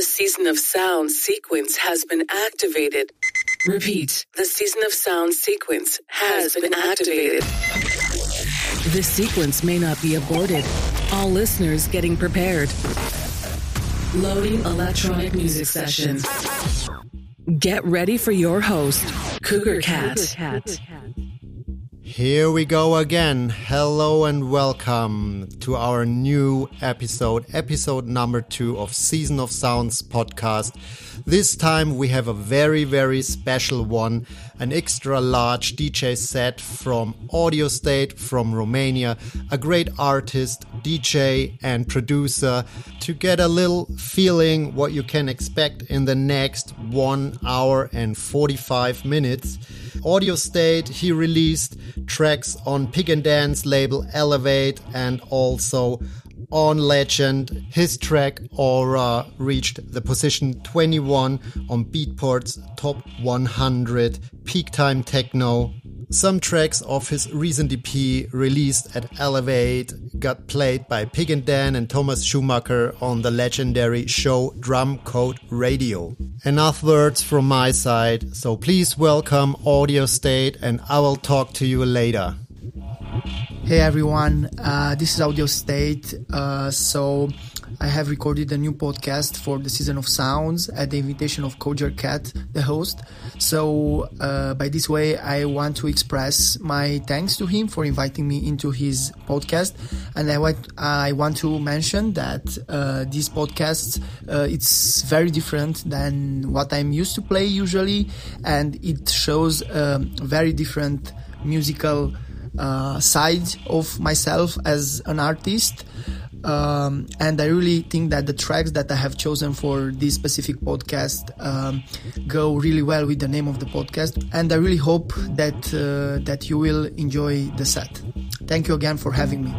The season of sound sequence has been activated. Repeat, the season of sound sequence has been activated. This sequence may not be aborted. All listeners getting prepared. Loading electronic music session. Get ready for your host, Cougar Cat. Here we go again. Hello and welcome to our new episode, episode number two of Season of Sounds podcast. This time we have a very, very special one, an extra large DJ set from Audio State from Romania, a great artist, DJ, and producer to get a little feeling what you can expect in the next one hour and 45 minutes. Audio State, he released tracks on Pig and Dan's label Elevate and also on Legend. His track Aura reached the position 21 on Beatport's top 100 peak time techno. Some tracks of his recent EP released at Elevate got played by Pig and Dan and Thomas Schumacher on the legendary show Drumcode Radio. Enough words from my side, so please welcome Audio State and I will talk to you later. Hey everyone, uh, this is Audio State. Uh, so I have recorded a new podcast for the season of sounds at the invitation of Cougar Cat, the host. So uh, by this way, I want to express my thanks to him for inviting me into his podcast, and I want I want to mention that uh, this podcast uh, it's very different than what I'm used to play usually, and it shows um, very different musical uh, side of myself as an artist. Um, and I really think that the tracks that I have chosen for this specific podcast um, go really well with the name of the podcast. And I really hope that uh, that you will enjoy the set. Thank you again for having me.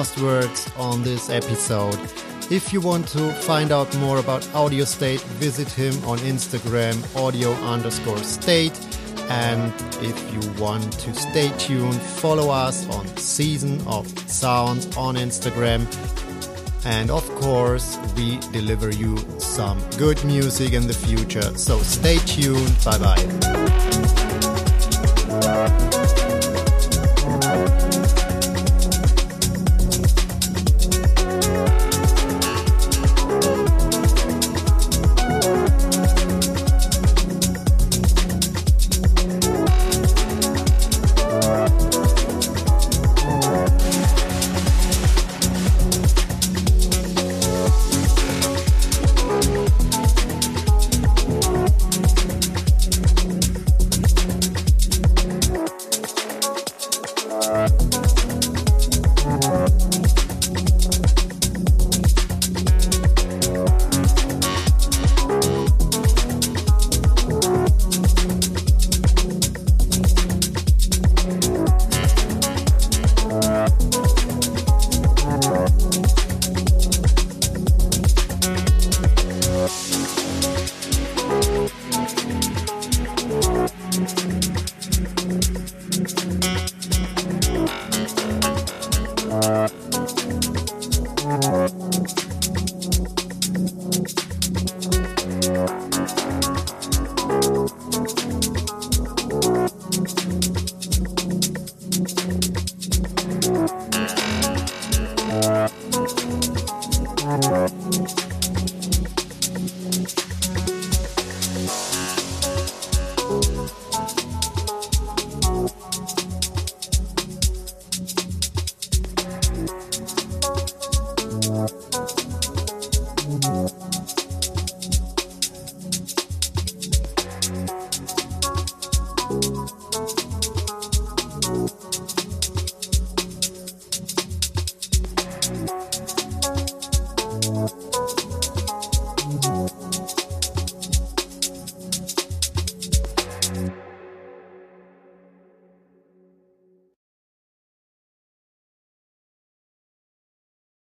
Last words on this episode. If you want to find out more about Audio State, visit him on Instagram, audio underscore state. And if you want to stay tuned, follow us on Season of Sounds on Instagram. And of course, we deliver you some good music in the future. So stay tuned. Bye bye.